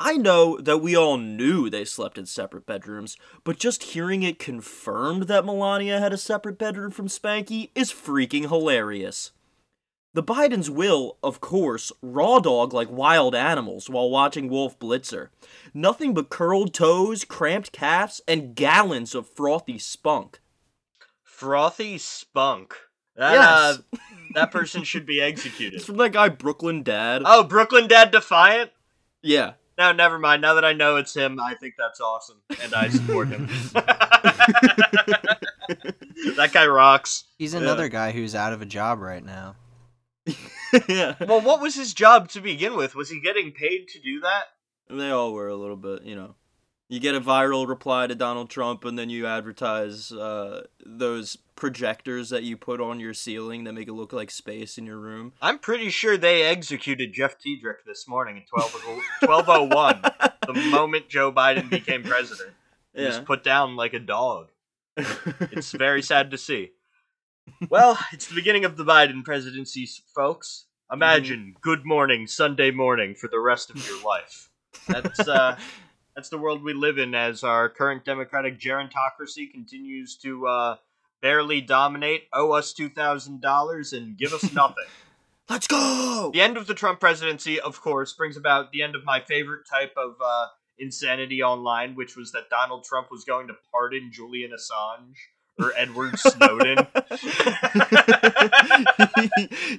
I know that we all knew they slept in separate bedrooms, but just hearing it confirmed that Melania had a separate bedroom from Spanky is freaking hilarious. The Bidens will, of course, raw dog like wild animals while watching Wolf Blitzer. Nothing but curled toes, cramped calves, and gallons of frothy spunk. Frothy spunk. That, Yes. uh, that person should be executed. It's from that guy Brooklyn Dad. Oh, Brooklyn Dad Defiant? yeah. No, never mind. Now that I know it's him, I think that's awesome, and I support him. that guy rocks. He's another guy who's out of a job right now. yeah. Well, what was his job to begin with? Was he getting paid to do that? They all were a little bit, you know. You get a viral reply to Donald Trump, and then you advertise uh, those projectors that you put on your ceiling that make it look like space in your room. I'm pretty sure they executed Jeff Tiedrich this morning at 12 1201, the moment Joe Biden became president. He was put down like a dog. It's very sad to see. Well, it's the beginning of the Biden presidency, folks. Imagine good morning Sunday morning for the rest of your life. That's uh that's the world we live in as our current democratic gerontocracy continues to uh barely dominate, owe us $2,000 and give us nothing. Let's go! The end of the Trump presidency, of course, brings about the end of my favorite type of uh, insanity online, which was that Donald Trump was going to pardon Julian Assange or Edward Snowden.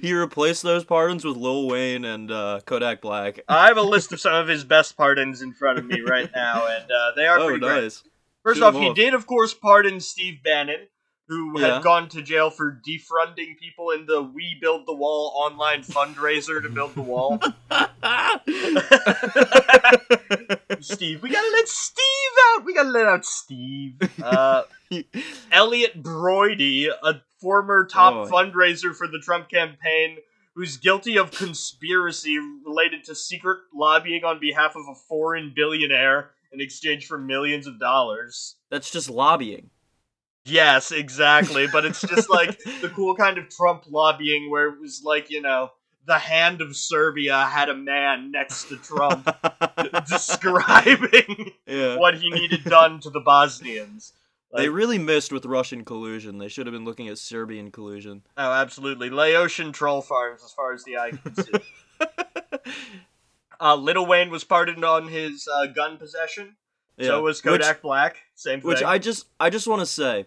he replaced those pardons with Lil Wayne and uh, Kodak Black. I have a list of some of his best pardons in front of me right now, and uh, they are oh, pretty great. First Shoot off, 'em he off. did, of course, pardon Steve Bannon, who Yeah. had gone to jail for defunding people in the We Build the Wall online fundraiser to build the wall. Steve, we gotta let Steve out. We gotta let out Steve. Uh, Elliott Broidy, a former top Oh. fundraiser for the Trump campaign, who's guilty of conspiracy related to secret lobbying on behalf of a foreign billionaire in exchange for millions of dollars. That's just lobbying. Yes, exactly. But it's just like the cool kind of Trump lobbying where it was like, you know, the hand of Serbia had a man next to Trump describing yeah. what he needed done to the Bosnians. They really missed with Russian collusion. They should have been looking at Serbian collusion. oh, absolutely. Laotian troll farms, as far as the eye can see. uh, Little Wayne was pardoned on his uh, gun possession. Yeah. So was Which- Kodak Black. Same thing. Which I just I just want to say,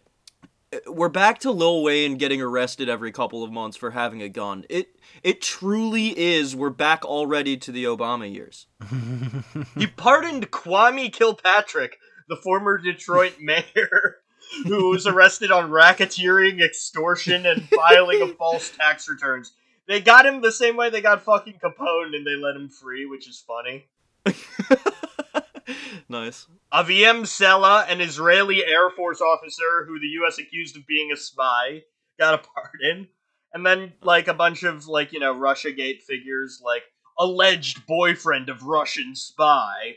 we're back to Lil Wayne getting arrested every couple of months for having a gun. It it truly is. We're back already to the Obama years. He pardoned Kwame Kilpatrick, the former Detroit mayor, who was arrested on racketeering, extortion, and filing of false tax returns. They got him the same way they got fucking Capone and they let him free, which is funny. nice. Aviem Sella, an Israeli Air Force officer who the U.S. accused of being a spy, got a pardon. And then, like, a bunch of, like, you know, Russiagate figures, like, alleged boyfriend of Russian spy,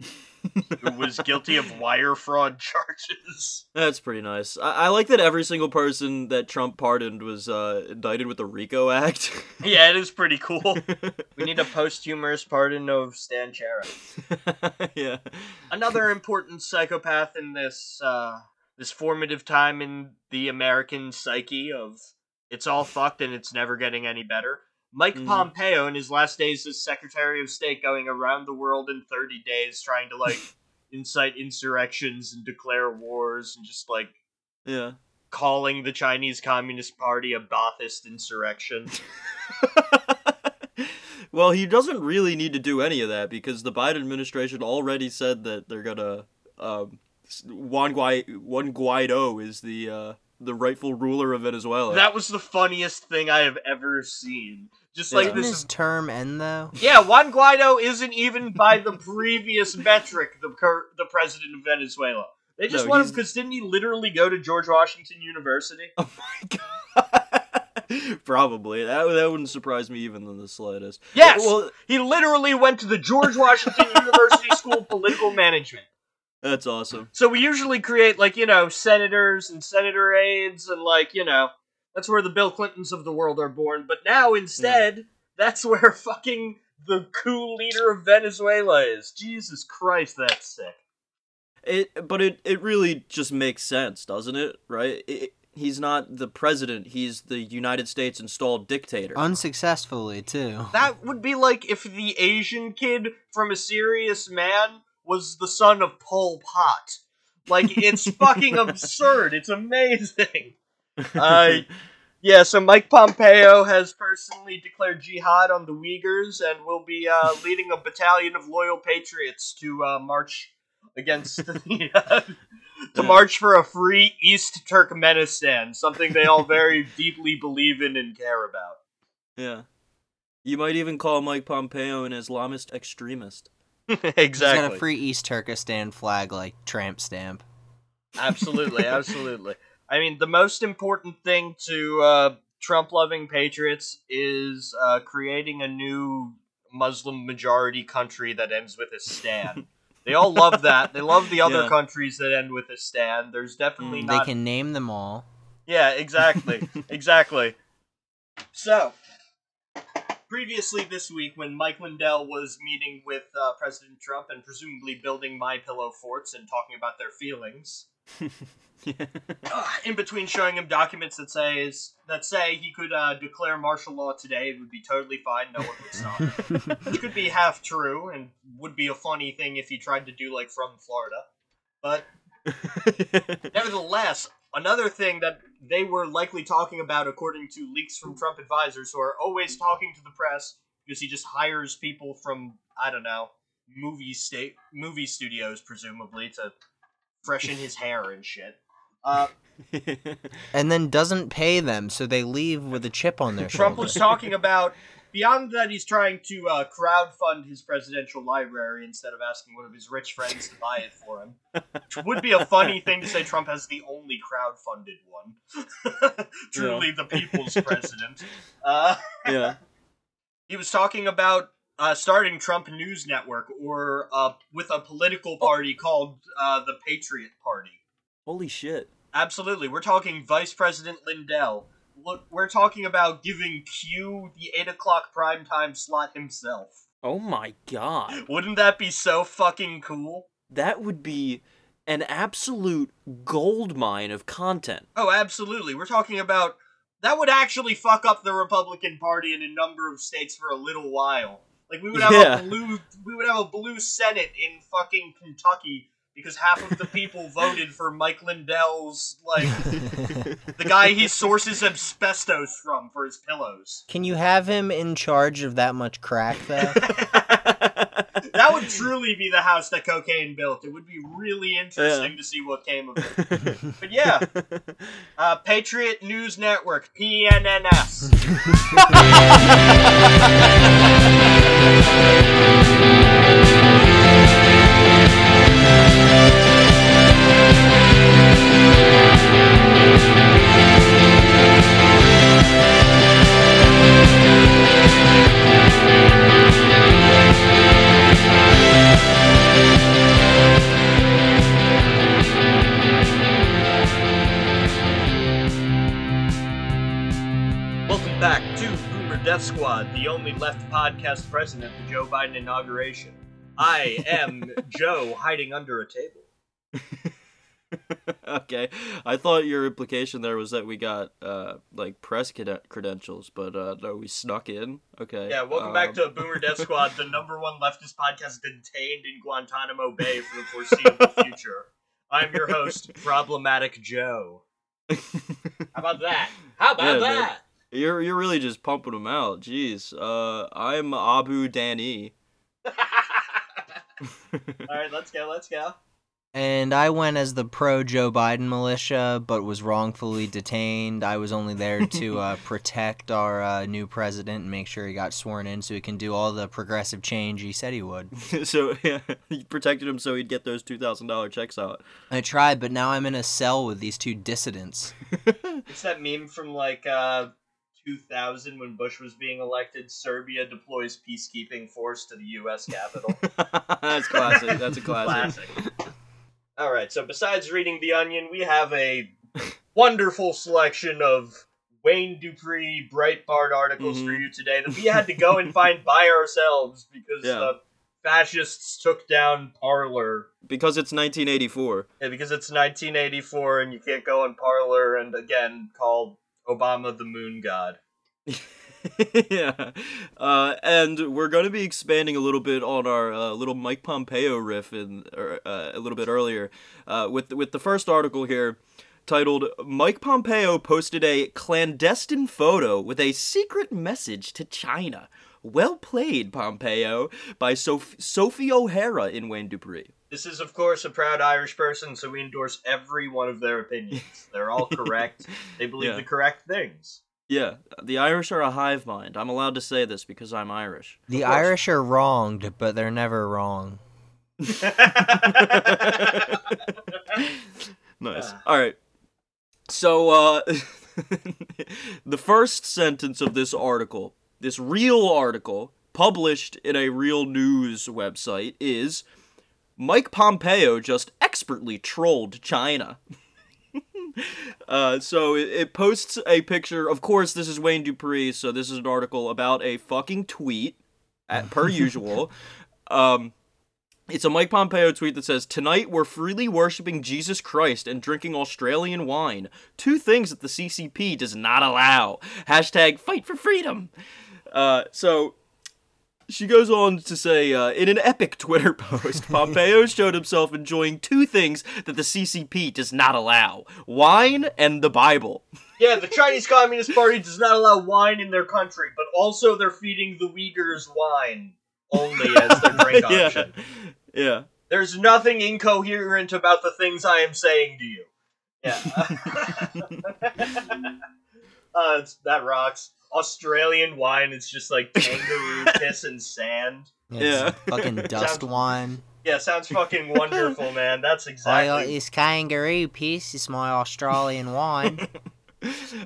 who was guilty of wire fraud charges. That's pretty nice. I, I like that every single person that Trump pardoned was uh, indicted with the RICO Act. Yeah, it is pretty cool. We need a posthumous pardon of Stan Chera. yeah. Another important psychopath in this uh, this formative time in the American psyche of it's all fucked and it's never getting any better. Mike Mhm. Pompeo in his last days as Secretary of State going around the world in 30 days trying to like incite insurrections and declare wars and just like Yeah. calling the Chinese Communist Party a Baathist insurrection. well, he doesn't really need to do any of that because the Biden administration already said that they're gonna um, Juan, Guai- Juan Guaido is the uh, the rightful ruler of Venezuela. That was the funniest thing I have ever seen. Just Yeah. like Didn't this his term end though? Yeah, Juan Guaido isn't even by the previous metric the cur- the president of Venezuela. They just No, want him because didn't he literally go to George Washington University? oh my god. Probably that that wouldn't surprise me even in the slightest. Yes, Well, he literally went to the George Washington University School of Political Management. that's awesome. So we usually create like you know senators and senator aides and like you know that's where the Bill Clintons of the world are born. But now instead, that's where fucking the coup leader of Venezuela is. Jesus Christ, that's sick. It, but it, it really just makes sense, doesn't it? Right? It, he's not the president. He's the United States installed dictator. Unsuccessfully, too. That would be like if the Asian kid from A Serious Man was the son of Pol Pot. Like, it's fucking absurd. It's amazing. Uh, yeah, so Mike Pompeo has personally declared jihad on the Uyghurs and will be uh, leading a battalion of loyal patriots to uh, march against the, uh, to Yeah. march for a free East Turkmenistan, something they all very deeply believe in and care about. yeah. You might even call Mike Pompeo an Islamist extremist. He's got exactly. a free East Turkestan flag, like tramp stamp. Absolutely, absolutely. I mean, the most important thing to uh, Trump loving patriots is uh, creating a new Muslim majority country that ends with a stan. they all love that. They love the other Yeah. countries that end with a stan. There's definitely Mm, They can name them all. Yeah, exactly. exactly. So, previously this week, when Mike Lindell was meeting with uh, President Trump and presumably building My Pillow forts and talking about their feelings, in between showing him documents that says that say he could uh, declare martial law today, it would be totally fine. No one would stop him. Which could be half true and would be a funny thing if he tried to do like from Florida. But nevertheless, another thing that they were likely talking about, according to leaks from Trump advisors, who are always talking to the press because he just hires people from I don't know movie state movie studios, presumably to freshen his hair and shit. Uh, And then doesn't pay them, so they leave with a chip on their Trump shoulder. Trump was talking about beyond that he's trying to uh, crowdfund his presidential library instead of asking one of his rich friends to buy it for him. Which would be a funny thing to say Trump has the only crowdfunded one. Truly the people's president. Uh, yeah. he was talking about uh, starting Trump News Network or uh, with a political party called uh, the Patriot Party. Holy shit. Absolutely. We're talking Vice President Lindell. Look, we're talking about giving Q the 8 o'clock primetime slot himself. Oh my god. Wouldn't that be so fucking cool? That would be an absolute gold mine of content. Oh, absolutely. We're talking about. That would actually fuck up the Republican Party in a number of states for a little while. Like we would have Yeah. a blue, we would have a blue Senate in fucking Kentucky because half of the people voted for Mike Lindell's like the guy he sources asbestos from for his pillows. Can you have him in charge of that much crack, though? that would truly be the house that cocaine built. It would be really interesting to see what came of it. But yeah, uh, Patriot News Network, PNNS. Death Squad, the only left podcast present at the Joe Biden inauguration. I am Joe hiding under a table. okay. I thought your implication there was that we got uh like press creden- credentials, but uh no, we snuck in. Okay. Yeah, welcome back um, to Boomer Death Squad, the number one leftist podcast detained in Guantanamo Bay for the foreseeable future. I'm your host, Problematic Joe. How about that? How about Yeah, man. That? You're you're really just pumping them out. Jeez. Uh I'm Abu Dani. All right, let's go. Let's go. and I went as the pro Joe Biden militia, but was wrongfully detained. I was only there to uh, protect our uh, new president and make sure he got sworn in so he can do all the progressive change he said he would. so yeah, you protected him so he'd get those two thousand dollar checks out. I tried, but now I'm in a cell with these two dissidents. It's that meme from like uh, 2000 when Bush was being elected. Serbia deploys peacekeeping force to the U.S. Capitol. That's classic. That's a classic. All right. So besides reading The Onion, we have a wonderful selection of Wayne Dupree Breitbart articles for Mhm. you today that we had to go and find by ourselves because Yeah. the fascists took down Parler. Because it's 1984. Yeah, because it's 1984 and you can't go on Parler and again call Obama the moon god. yeah. Uh, and we're going to be expanding a little bit on our uh, little Mike Pompeo riff in, er, uh, a little bit earlier uh, with, with the first article here titled Mike Pompeo posted a clandestine photo with a secret message to China. Well played, Pompeo, by Soph- Sophie O'Hara in Wayne Dupree. This is, of course, a proud Irish person, so we endorse every one of their opinions. They're all correct. They believe Yeah. the correct things. Yeah, the Irish are a hive mind. I'm allowed to say this because I'm Irish. The. Irish are wronged, but they're never wrong. Nice. All right. So, uh, the first sentence of this article, this real article, published in a real news website, is Mike Pompeo just expertly trolled China. uh, so it, it posts a picture. Of course, this is Wayne Dupree, so this is an article about a fucking tweet, at, per usual. Um, it's a Mike Pompeo tweet that says, Tonight we're freely worshiping Jesus Christ and drinking Australian wine. Two things that the CCP does not allow. Hashtag fight for freedom. Uh, so she goes on to say, uh, in an epic Twitter post, Pompeo showed himself enjoying two things that the CCP does not allow wine and the Bible. Yeah, the Chinese Communist Party does not allow wine in their country, but also they're feeding the Uyghurs wine only as their drink yeah. option. Yeah. There's nothing incoherent about the things I am saying to you. Yeah. uh, that rocks. Australian wine is just like kangaroo piss and sand. It's Yeah. fucking dust Sounds- wine. Yeah, sounds fucking wonderful, man. That's Well, exactly. it's kangaroo piss. It's my Australian wine.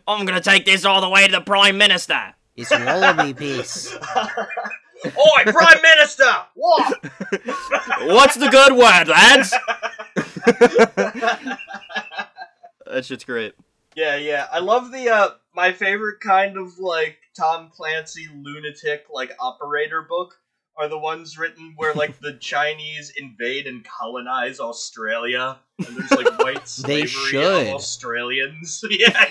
I'm gonna take this all the way to the Prime Minister. It's wallaby piss. Oi, Prime Minister! What? What's the good word, lads? that shit's great. Yeah, yeah. I love the uh my favorite kind of like Tom Clancy lunatic like operator book are the ones written where like the Chinese invade and colonize Australia and there's like white slavery They should. of Australians. yeah.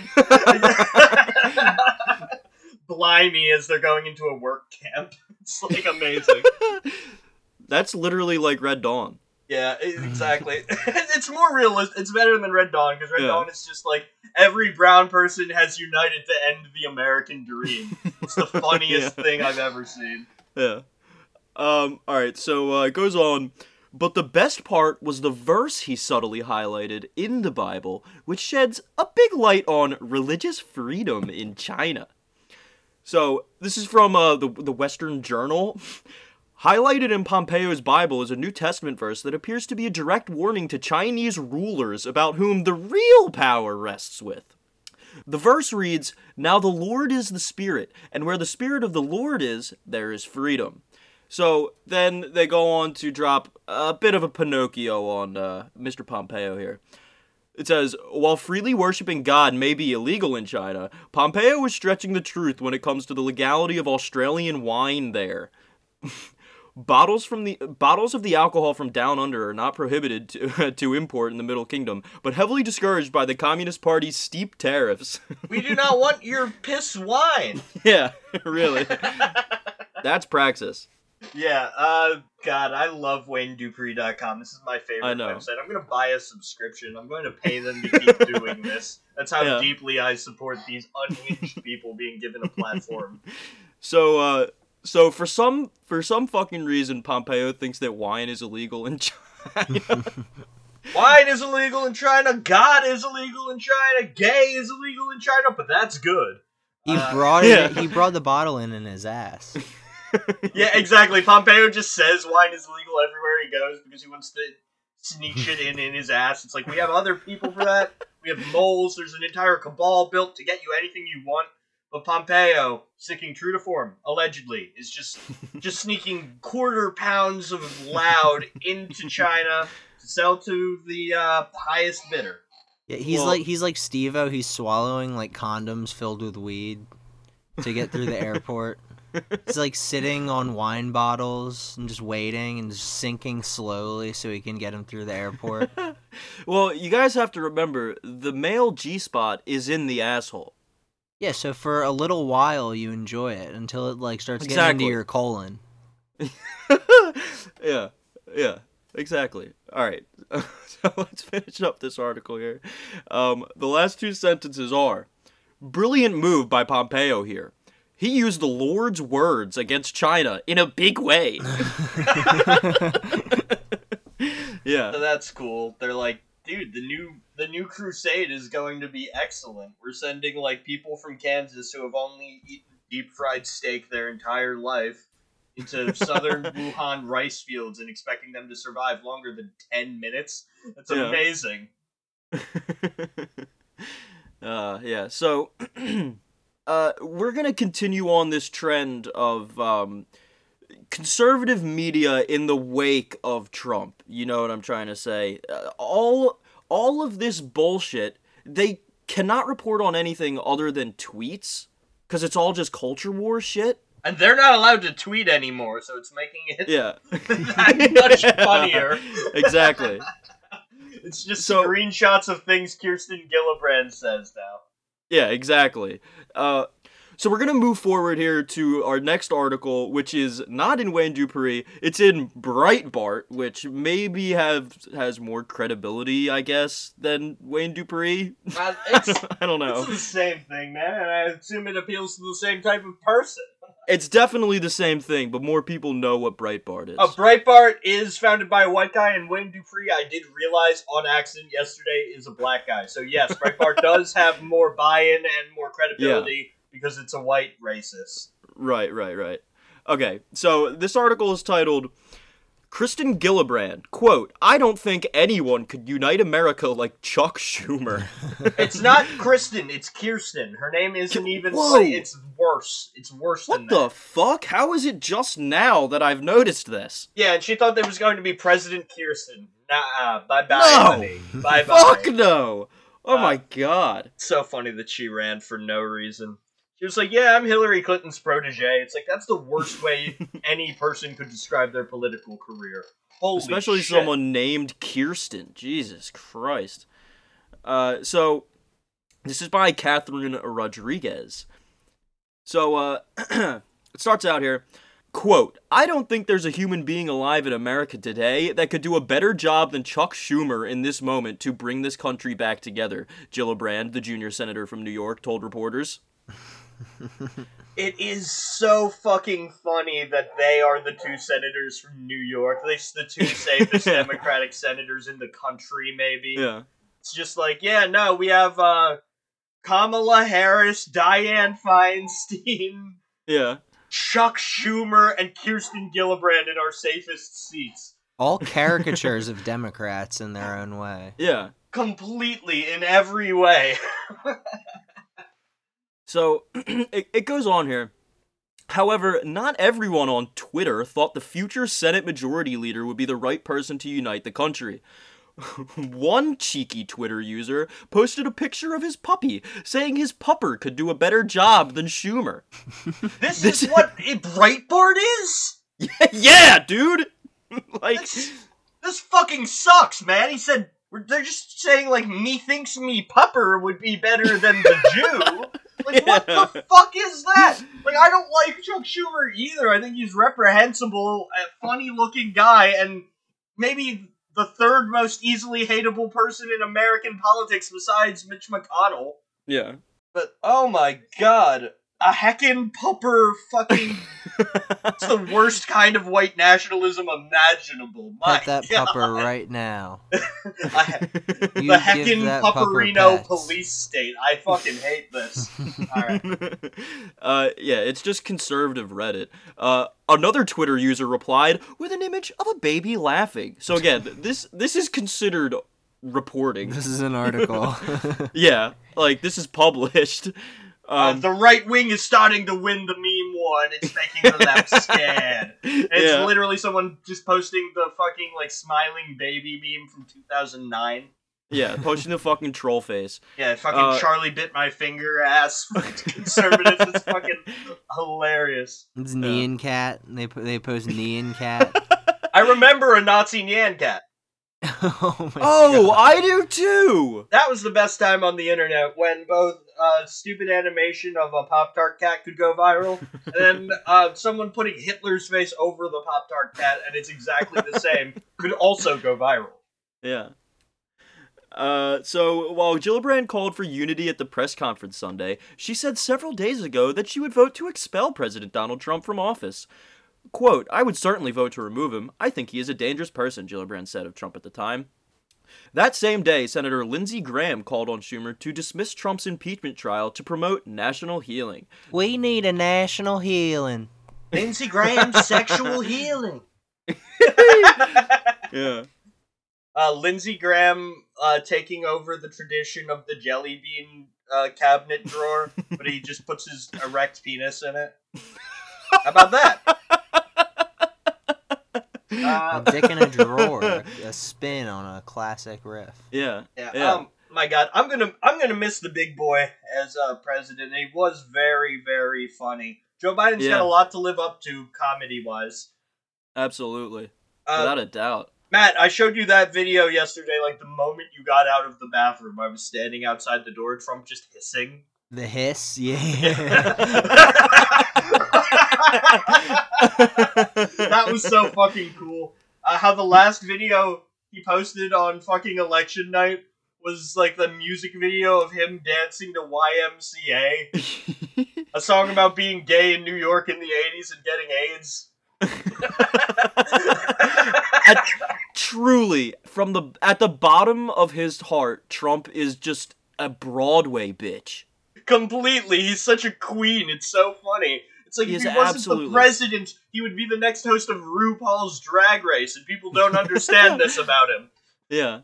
Blimey as they're going into a work camp. It's like amazing. That's literally like Red Dawn. Yeah, exactly. it's more realistic. It's better than Red Dawn because Red Yeah. Dawn is just like every brown person has united to end the American dream. It's the funniest Yeah. thing I've ever seen. Yeah. Um. All right. So uh, it goes on. But the best part was the verse he subtly highlighted in the Bible, which sheds a big light on religious freedom in China. So this is from uh, the the Western Journal. Highlighted in Pompeo's Bible is a New Testament verse that appears to be a direct warning to Chinese rulers about whom the real power rests with. The verse reads, Now the Lord is the Spirit, and where the Spirit of the Lord is, there is freedom. So then they go on to drop a bit of a Pinocchio on uh, Mr. Pompeo here. It says, while freely worshiping God may be illegal in China, Pompeo is stretching the truth when it comes to the legality of Australian wine there. bottles from the bottles of the alcohol from down under are not prohibited to, to import in the Middle Kingdom, but heavily discouraged by the Communist Party's steep tariffs. We do not want your piss wine. yeah, really. That's praxis. Yeah, uh, God, I love WayneDupree.com. This is my favorite I know. website. I'm gonna buy a subscription. I'm going to pay them to keep doing this. That's how Yeah. deeply I support these unhinged people being given a platform. So, uh, so for some for some fucking reason, Pompeo thinks that wine is illegal in China. Wine is illegal in China. God is illegal in China. Gay is illegal in China. But that's good. He Uh, brought yeah. it. He brought the bottle in in his ass. Yeah, exactly. Pompeo just says wine is illegal everywhere he goes because he wants to sneak shit in in his ass. It's like we have other people for that. We have moles. There's an entire cabal built to get you anything you want. But Pompeo, sticking true to form, allegedly, is just just sneaking quarter pounds of loud into China to sell to the uh, highest bidder. Yeah, he's Well- like he's like Steve-O. He's swallowing like condoms filled with weed to get through the airport. He's like sitting on wine bottles and just waiting and just sinking slowly so he can get him through the airport. Well, you guys have to remember the male G spot is in the asshole. Yeah, so for a little while you enjoy it until it like starts getting Exactly. into your colon. yeah, yeah, exactly. All right, so let's finish up this article here. Um, the last two sentences are brilliant move by Pompeo here. He used the Lord's words against China in a big way. yeah. So that's cool. They're like, dude, the new the new crusade is going to be excellent. We're sending like people from Kansas who have only eaten deep fried steak their entire life into southern Wuhan rice fields and expecting them to survive longer than 10 minutes. That's Yeah. amazing. uh, yeah. So, uh, we're gonna continue on this trend of um, conservative media in the wake of Trump. You know what I'm trying to say? Uh, all all of this bullshit. They cannot report on anything other than tweets because it's all just culture war shit. And they're not allowed to tweet anymore, so it's making it Yeah. much funnier. exactly. It's just So- screenshots of things Kirsten Gillibrand says now. Yeah, exactly. Uh, so we're gonna move forward here to our next article, which is not in Wayne Dupree. It's in Breitbart, which maybe have has more credibility, I guess, than Wayne Dupree. Uh, it's, I don't know. it's the same thing, man, and I assume it appeals to the same type of person. It's definitely the same thing, but more people know what Breitbart is. Uh, Breitbart is founded by a white guy, and Wayne Dupree, I did realize on accident yesterday, is a black guy. So yes, Breitbart does have more buy-in and more credibility because it's a white racist. Right, right, right. Okay, so this article is titled Kristen Gillibrand, quote, I don't think anyone could unite America like Chuck Schumer. It's not Kristen, it's Kirsten. Her name isn't even. Whoa. Like, it's worse. It's worse than What that. the fuck? How is it just now that I've noticed this? Yeah, and she thought there was going to be President Kirsten. Nah, bye bye, No! honey. Bye Fuck no! Oh Uh, my god. so funny that she ran for no reason. She was like, "Yeah, I'm Hillary Clinton's protege." It's like that's the worst way any person could describe their political career. Holy Especially shit. someone named Kirsten. Jesus Christ. Uh, so, this is by Catherine Rodriguez. So, uh, it starts out here. Quote, I don't think there's a human being alive in America today that could do a better job than Chuck Schumer in this moment to bring this country back together, Gillibrand, the junior senator from New York, told reporters. It is so fucking funny that they are the two senators from New York. They're the two safest Democratic senators in the country, maybe. Yeah. It's just like, yeah, no, we have uh, Kamala Harris, Dianne Feinstein, Yeah. Chuck Schumer, and Kirsten Gillibrand in our safest seats. All caricatures of Democrats in their own way. Yeah. Completely in every way. So it, it goes on here. However, not everyone on Twitter thought the future Senate Majority Leader would be the right person to unite the country. One cheeky Twitter user posted a picture of his puppy, saying his pupper could do a better job than Schumer. This, This- is what a Breitbart is? yeah, dude! like, This, this fucking sucks, man. He said, they're just saying, like, me thinks me pupper would be better than the Jew. Like, what the fuck is that? Like, I don't like Chuck Schumer either. I think he's reprehensible, a funny looking guy, and maybe the third most easily hateable person in American politics besides Mitch McConnell. yeah. But, oh my god. A heckin' pupper fucking. It's the worst kind of white nationalism imaginable. My Pet that God. pupper right now. I- the give heckin' that pupper Pupperino police state. I fucking hate this. Alright. uh, yeah, it's just conservative Reddit. Uh, another Twitter user replied with an image of a baby laughing. So again, this this is considered reporting. This is an article. yeah, like this is published. Uh, Um, the right wing is starting to win the meme war, and it's making the left scared. It's yeah, literally someone just posting the fucking like smiling baby meme from 2009. Yeah, posting the fucking troll face. Yeah, fucking Uh, Charlie bit my finger ass conservatives. it's fucking hilarious. It's Nyan Cat. They po- they post Nyan Cat. I remember a Nazi Nyan cat. oh my Oh, God. I do too. That was the best time on the internet when both uh, stupid animation of a Pop Tart cat could go viral, and then uh, someone putting Hitler's face over the Pop Tart cat, and it's exactly the same, could also go viral. Yeah. Uh, so while Gillibrand called for unity at the press conference Sunday, she said several days ago that she would vote to expel President Donald Trump from office. Quote, I would certainly vote to remove him. I think he is a dangerous person, Gillibrand said of Trump at the time. That same day, Senator Lindsey Graham called on Schumer to dismiss Trump's impeachment trial to promote national healing. We need a national healing. Lindsey Graham's sexual healing. Yeah. uh, Lindsey Graham uh, taking over the tradition of the jelly bean uh, cabinet drawer, but he just puts his erect penis in it. How about that? A Uh, dick in a drawer. a, a spin on a classic riff. Yeah. yeah, Yeah. Um, my God, I'm gonna I'm gonna miss the big boy as uh, president. He was very very funny. Joe Biden's Yeah. got a lot to live up to comedy wise. Absolutely. Uh, Without a doubt. Matt, I showed you that video yesterday. Like the moment you got out of the bathroom, I was standing outside the door. Trump just hissing. The hiss, yeah. that was so fucking cool. Uh, how the last video he posted on fucking election night was like the music video of him dancing to YMCA, a song about being gay in New York in the 80s and getting AIDS. Truly, from the at the bottom of his heart, Trump is just a Broadway bitch. Completely. He's such a queen. It's so funny. It's like He if he wasn't absolutely- the president, he would be the next host of RuPaul's Drag Race, and people don't understand this about him. Yeah.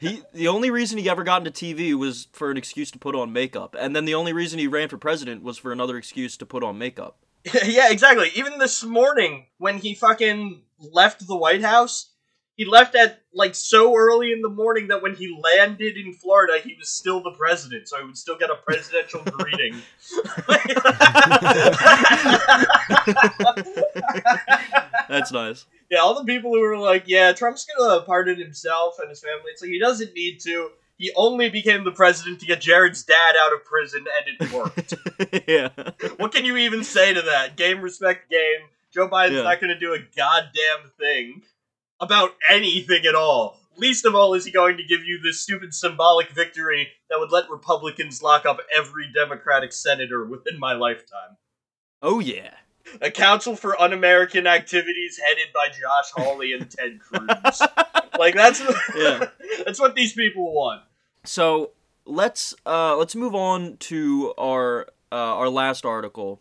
He the only reason he ever got into TV was for an excuse to put on makeup. And then the only reason he ran for president was for another excuse to put on makeup. yeah, exactly. Even this morning, when he fucking left the White House, he left at like so early in the morning that when he landed in Florida, he was still the president, so he would still get a presidential greeting. That's nice. yeah, all the people who were like, "Yeah, Trump's gonna pardon himself and his family," it's like he doesn't need to. He only became the president to get Jared's dad out of prison, and it worked. yeah. what can you even say to that? Game, respect, game. Joe Biden's Yeah. not going to do a goddamn thing about anything at all. Least of all is he going to give you this stupid symbolic victory that would let Republicans lock up every Democratic senator within my lifetime. Oh yeah. A council for un-American activities headed by Josh Hawley and Ted Cruz. like that's Yeah. that's what these people want. So let's uh let's move on to our uh, our last article.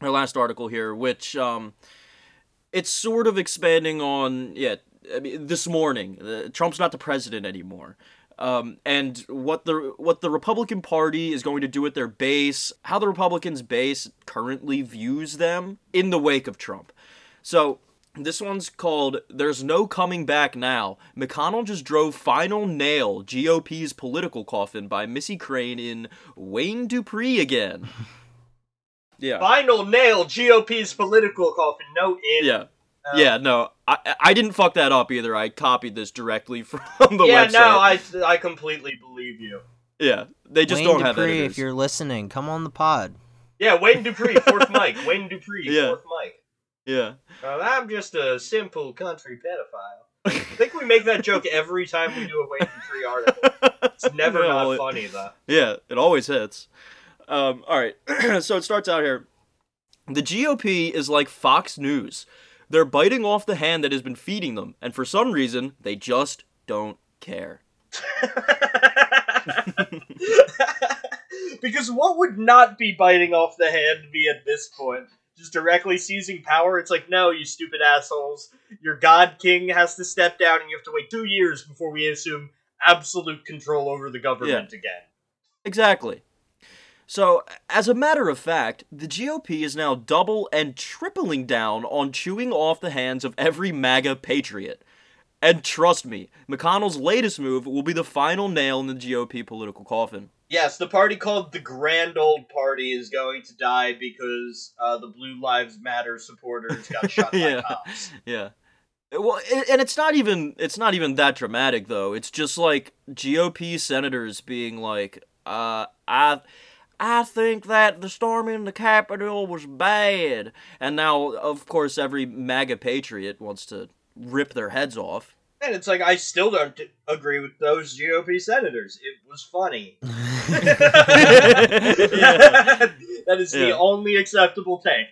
Our last article here, which um it's sort of expanding on yeah, I mean, this morning. Uh, Trump's not the president anymore. Um, and what the what the Republican Party is going to do with their base, how the Republicans' base currently views them in the wake of Trump. So this one's called There's No Coming Back Now. McConnell just drove final nail GOP's political coffin by Missy Crane in Wayne Dupree again. Yeah. Final nail GOP's political coffin. No in. Yeah. Uh, Yeah, no. I I didn't fuck that up either. I copied this directly from the yeah, website. no, I I completely believe you. Yeah. They just Wayne don't have Dupree, editors. if you're listening, come on the pod. Yeah, Wayne Dupree, fourth mic. Wayne Dupree, Yeah. fourth mic. Yeah. Uh, I'm just a simple country pedophile. I think we make that joke every time we do a Wayne Dupree article. It's never No, not it- funny though. Yeah, it always hits. Um, all right, so it starts out here. The GOP is like Fox News. They're biting off the hand that has been feeding them, and for some reason, they just don't care. because what would not be biting off the hand be at this point? Just directly seizing power? It's like, no, you stupid assholes. Your god king has to step down and you have to wait two years before we assume absolute control over the government again. Exactly. So, as a matter of fact, the GOP is now double and tripling down on chewing off the hands of every MAGA patriot. And trust me, McConnell's latest move will be the final nail in the GOP political coffin. Yes, the party called the Grand Old Party is going to die because uh, the Blue Lives Matter supporters got shot by Yeah. cops. Yeah. Well, and it's not even it's not even that dramatic though. It's just like GOP senators being like, uh, I. I think that the storm in the Capitol was bad. And now, of course, every MAGA patriot wants to rip their heads off. And it's like, I still don't agree with those GOP senators. It was funny. that is the only acceptable take.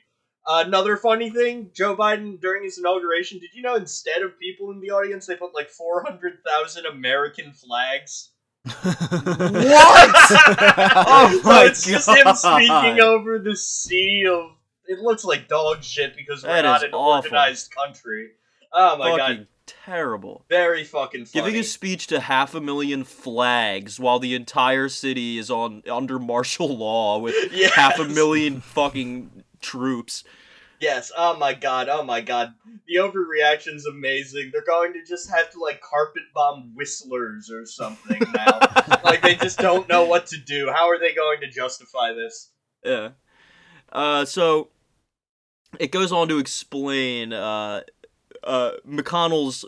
another funny thing, Joe Biden during his inauguration, did you know instead of people in the audience, they put like 400,000 American flags? What? Oh my it's just him God. speaking over the sea of. It looks like dog shit because we're That not an awful. organized country. Oh my fucking god, terrible. very fucking funny. Giving a speech to half a million flags while the entire city is on under martial law with Yes. half a million fucking troops. Yes, oh my god, oh my god. The overreaction's amazing. They're going to just have to like carpet bomb whistlers or something now. like they just don't know what to do. How are they going to justify this? Yeah. Uh, so it goes on to explain uh, uh, McConnell's,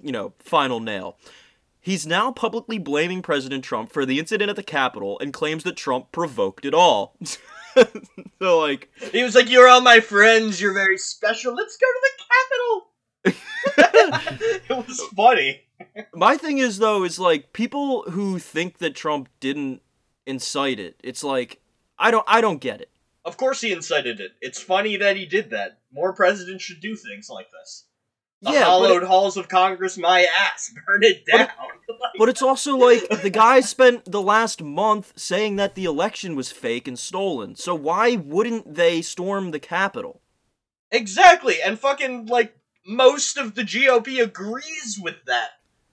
you know, final nail. He's now publicly blaming President Trump for the incident at the Capitol and claims that Trump provoked it all. so, like, He was like, You're all my friends, you're very special, let's go to the capital." It was funny. my thing is though is like people who think that Trump didn't incite it. It's like I don't I don't get it. Of course he incited it. It's funny that he did that. More presidents should do things like this. The yeah, but, hollowed it- halls of Congress, my ass. Burn it But down. it- but it's also like the guy spent the last month saying that the election was fake and stolen. So why wouldn't they storm the Capitol? Exactly, and fucking like most of the GOP agrees with that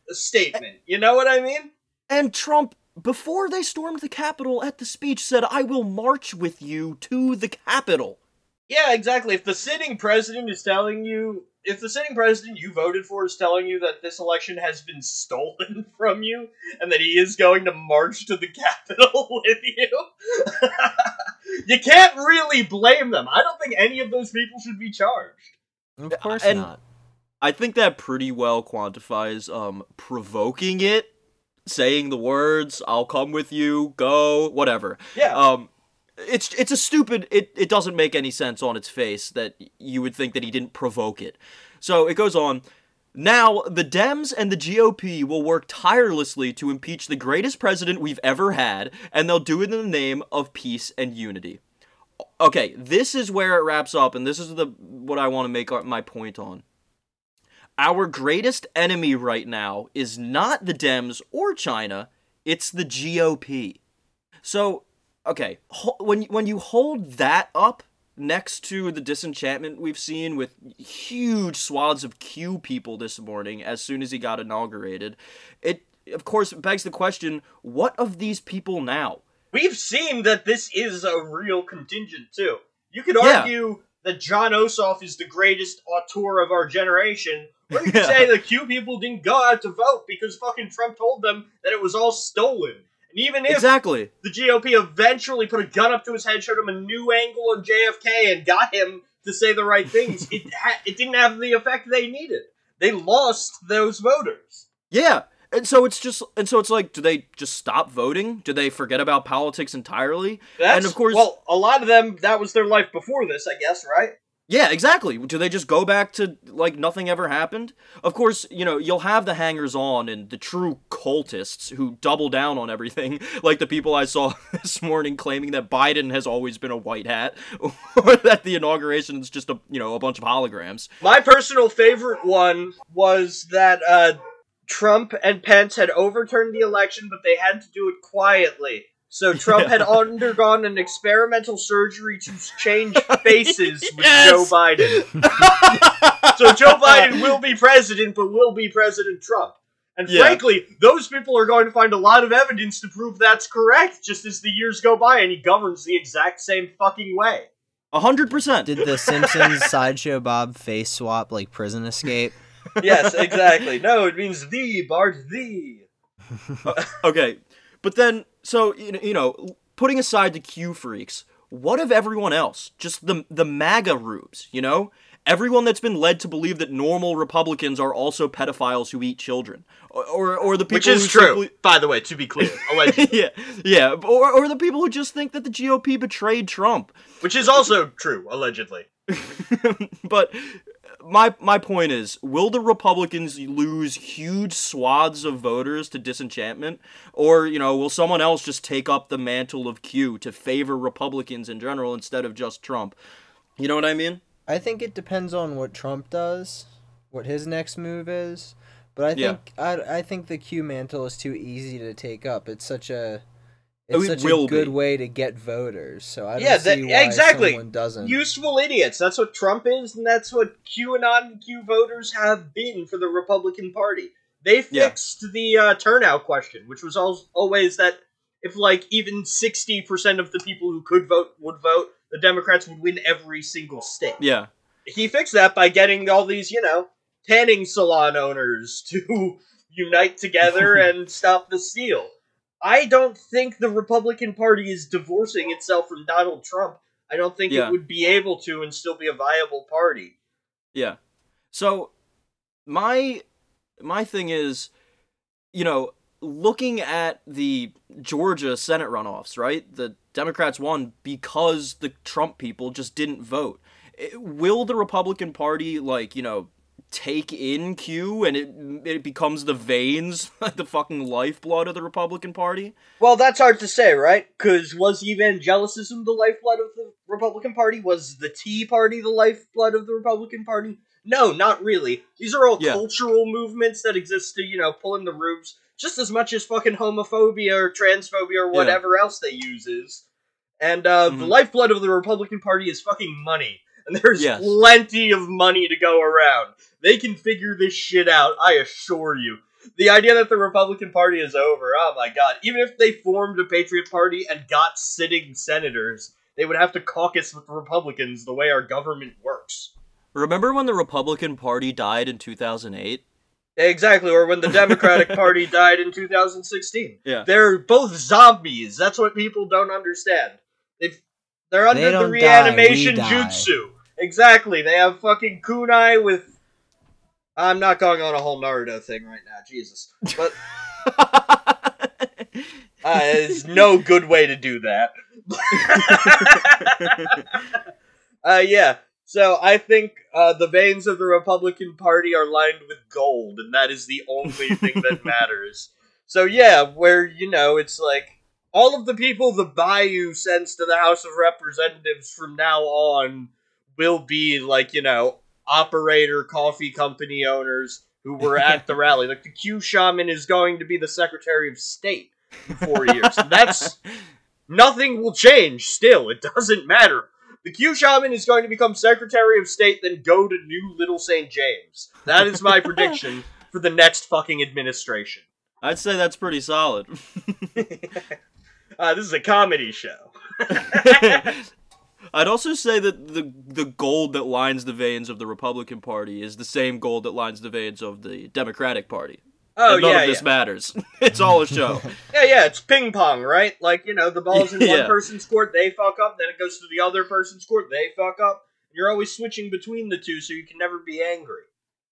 statement. You know what I mean? And Trump before they stormed the Capitol at the speech said, "I will march with you to the Capitol." Yeah, exactly. If the sitting president is telling you, if the sitting president you voted for is telling you that this election has been stolen from you and that he is going to march to the Capitol with you, you can't really blame them. I don't think any of those people should be charged. Of course And- not. I think that pretty well quantifies um provoking it, saying the words, "I'll come with you, go, whatever." Yeah. Um it's it's a stupid it it doesn't make any sense on its face that you would think that he didn't provoke it. So it goes on now, the Dems and the GOP will work tirelessly to impeach the greatest president we've ever had, and they'll do it in the name of peace and unity. Okay, this is where it wraps up, and this is the what I want to make my point on. Our greatest enemy right now is not the Dems or China, it's the GOP. So, okay, when when you hold that up next to the disenchantment we've seen with huge swaths of Q people this morning as soon as he got inaugurated, it of course begs the question, what of these people now? We've seen that this is a real contingent too. You could Yeah. argue that Jon Ossoff is the greatest auteur of our generation, or you could Yeah. say the Q people didn't go out to vote because fucking Trump told them that it was all stolen. And even if Exactly. the GOP eventually put a gun up to his head, showed him a new angle on JFK, and got him to say the right things, it ha- it didn't have the effect they needed. They lost those voters. Yeah. And so it's just and so it's like do they just stop voting? Do they forget about politics entirely? That's, And of course- well, a lot of them that was their life before this, I guess, right? Yeah, exactly. Do they just go back to like nothing ever happened? Of course, you know, you'll have the hangers on and the true cultists who double down on everything, like the people I saw this morning claiming that Biden has always been a white hat or that the inauguration is just a, you know, a bunch of holograms. My personal favorite one was that uh, Trump and Pence had overturned the election, but they had to do it quietly. So Trump had undergone an experimental surgery to change faces with Yes! Joe Biden. so Joe Biden will be president, but will be President Trump. And Yeah. frankly, those people are going to find a lot of evidence to prove that's correct, just as the years go by and he governs the exact same fucking way. A hundred percent. Did the Simpsons sideshow Bob face swap like prison escape? yes, exactly. No, it means the Bart the. okay, but then so you know, you know, putting aside the Q freaks, what of everyone else? Just the the MAGA rubes, you know? Everyone that's been led to believe that normal Republicans are also pedophiles who eat children, or or, or the people Which is who true, simply- by the way, to be clear. Allegedly. yeah, yeah, or or the people who just think that the GOP betrayed Trump. Which is also true, allegedly. but my my point is, will the Republicans lose huge swaths of voters to disenchantment, or you know, will someone else just take up the mantle of Q to favor Republicans in general instead of just Trump? You know what I mean? I think it depends on what Trump does, what his next move is. But I Yeah. think I, I think the Q mantle is too easy to take up. It's such a it's it such will a good be. way to get voters. So I don't Yeah, see that- why exactly. someone doesn't. Useful idiots. That's what Trump is, and that's what QAnon and Q voters have been for the Republican Party. They Yeah. fixed the uh, turnout question, which was always that if, like, even 60% of the people who could vote would vote, the Democrats would win every single state. Yeah, He fixed that by getting all these, you know, tanning salon owners to unite together and stop the steal. I don't think the Republican Party is divorcing itself from Donald Trump. I don't think Yeah. it would be able to and still be a viable party. yeah. So my my thing is, you know, looking at the Georgia Senate runoffs, right? The Democrats won because the Trump people just didn't vote. I- Will the Republican Party, like, you know, take in Q and it it becomes the veins, the fucking lifeblood of the Republican Party? Well, that's hard to say, right? Because was evangelicism the lifeblood of the Republican Party? Was the Tea Party the lifeblood of the Republican Party? No, not really. These are all Yeah. cultural movements that exist to, you know, pull in the rubes just as much as fucking homophobia or transphobia or Yeah. whatever else they use is. And uh, the Mhm. lifeblood of the Republican Party is fucking money. And there's Yes. plenty of money to go around. They can figure this shit out, I assure you. The idea that the Republican Party is over, oh my god. Even if they formed a Patriot Party and got sitting senators, they would have to caucus with the Republicans the way our government works. Remember when the Republican Party died in 2008? Exactly, or when the Democratic Party died in 2016. Yeah. They're both zombies. That's what people don't understand. They've they're under the die, we reanimation die. jutsu. Exactly. They have fucking kunai with I'm not going on a whole Naruto thing right now, Jesus. But uh, there's no good way to do that. uh, yeah. So I think uh, the veins of the Republican Party are lined with gold, and that is the only thing that matters. So yeah, where you know it's like all of the people the Bayou sends to the House of Representatives from now on will be like you know operator coffee company owners who were at the rally. Like the Q shaman is going to be the Secretary of State in four years. And that's nothing will change. Still, it doesn't matter. The Q shaman is going to become Secretary of State, then go to New Little St. James. That is my prediction for the next fucking administration. I'd say that's pretty solid. Uh, this is a comedy show. I'd also say that the the gold that lines the veins of the Republican Party is the same gold that lines the veins of the Democratic Party. Oh and none yeah, of this yeah. matters. it's all a show. yeah, yeah. It's ping pong, right? Like you know, the ball's in one person's court, they fuck up. Then it goes to the other person's court, they fuck up. You're always switching between the two, so you can never be angry.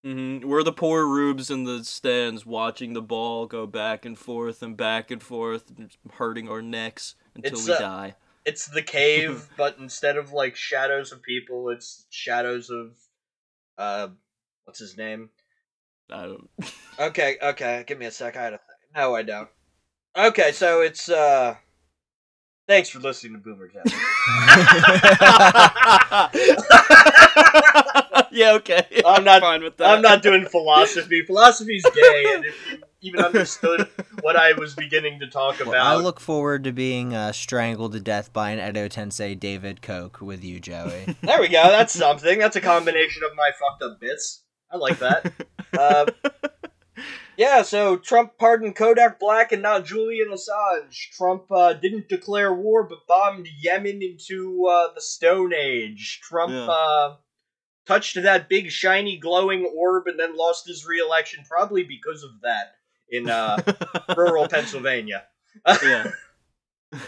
Hmm We're the poor rubes in the stands watching the ball go back and forth and back and forth, hurting our necks until It's, we uh, die. It's the cave, but instead of like shadows of people, it's shadows of uh, what's his name? I don't. Okay, okay. Give me a sec. I had a th- no, I don't. Okay, so it's uh. Thanks for listening to Boomer Jazz. yeah, okay. I'm not- fine with that. I'm not doing philosophy. Philosophy's gay, and if you even understood what I was beginning to talk Well, about, I look forward to being uh, strangled to death by an Edo Tensei David Koch with you, Joey. there we go. That's something. That's a combination of my fucked up bits. I like that. Uh, yeah, so Trump pardoned Kodak Black and not Julian Assange. Trump uh, didn't declare war but bombed Yemen into uh, the Stone Age. Trump Yeah. Touched that big shiny glowing orb and then lost his re-election probably because of that in uh, rural Pennsylvania. yeah.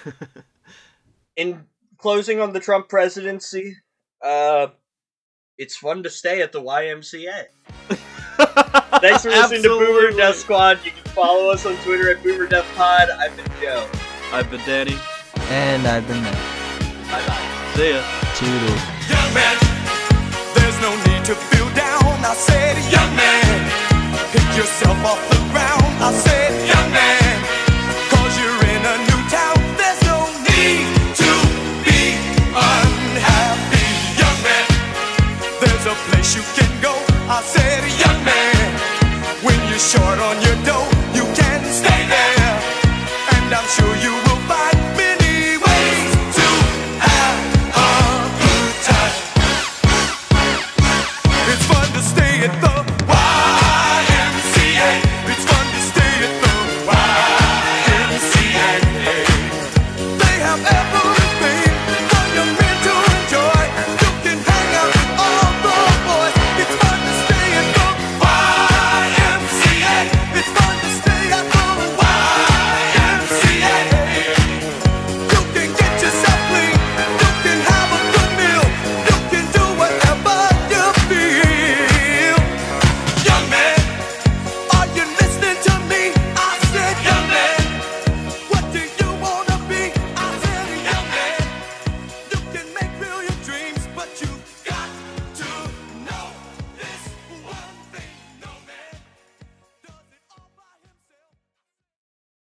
in closing on the Trump presidency, uh, it's fun to stay at the YMCA. Thanks for listening to Boomer Absolutely. Death Squad. You can follow us on Twitter at Boomer Death Pod. I've been Joe. I've been Danny. And I've been there. Bye bye. See ya. Toodles. Young man, to feel down. I said, young man, pick yourself off the ground. I said, young man, cause you're in a new town. There's no need to be unhappy. Young man, there's a place you can go. I said,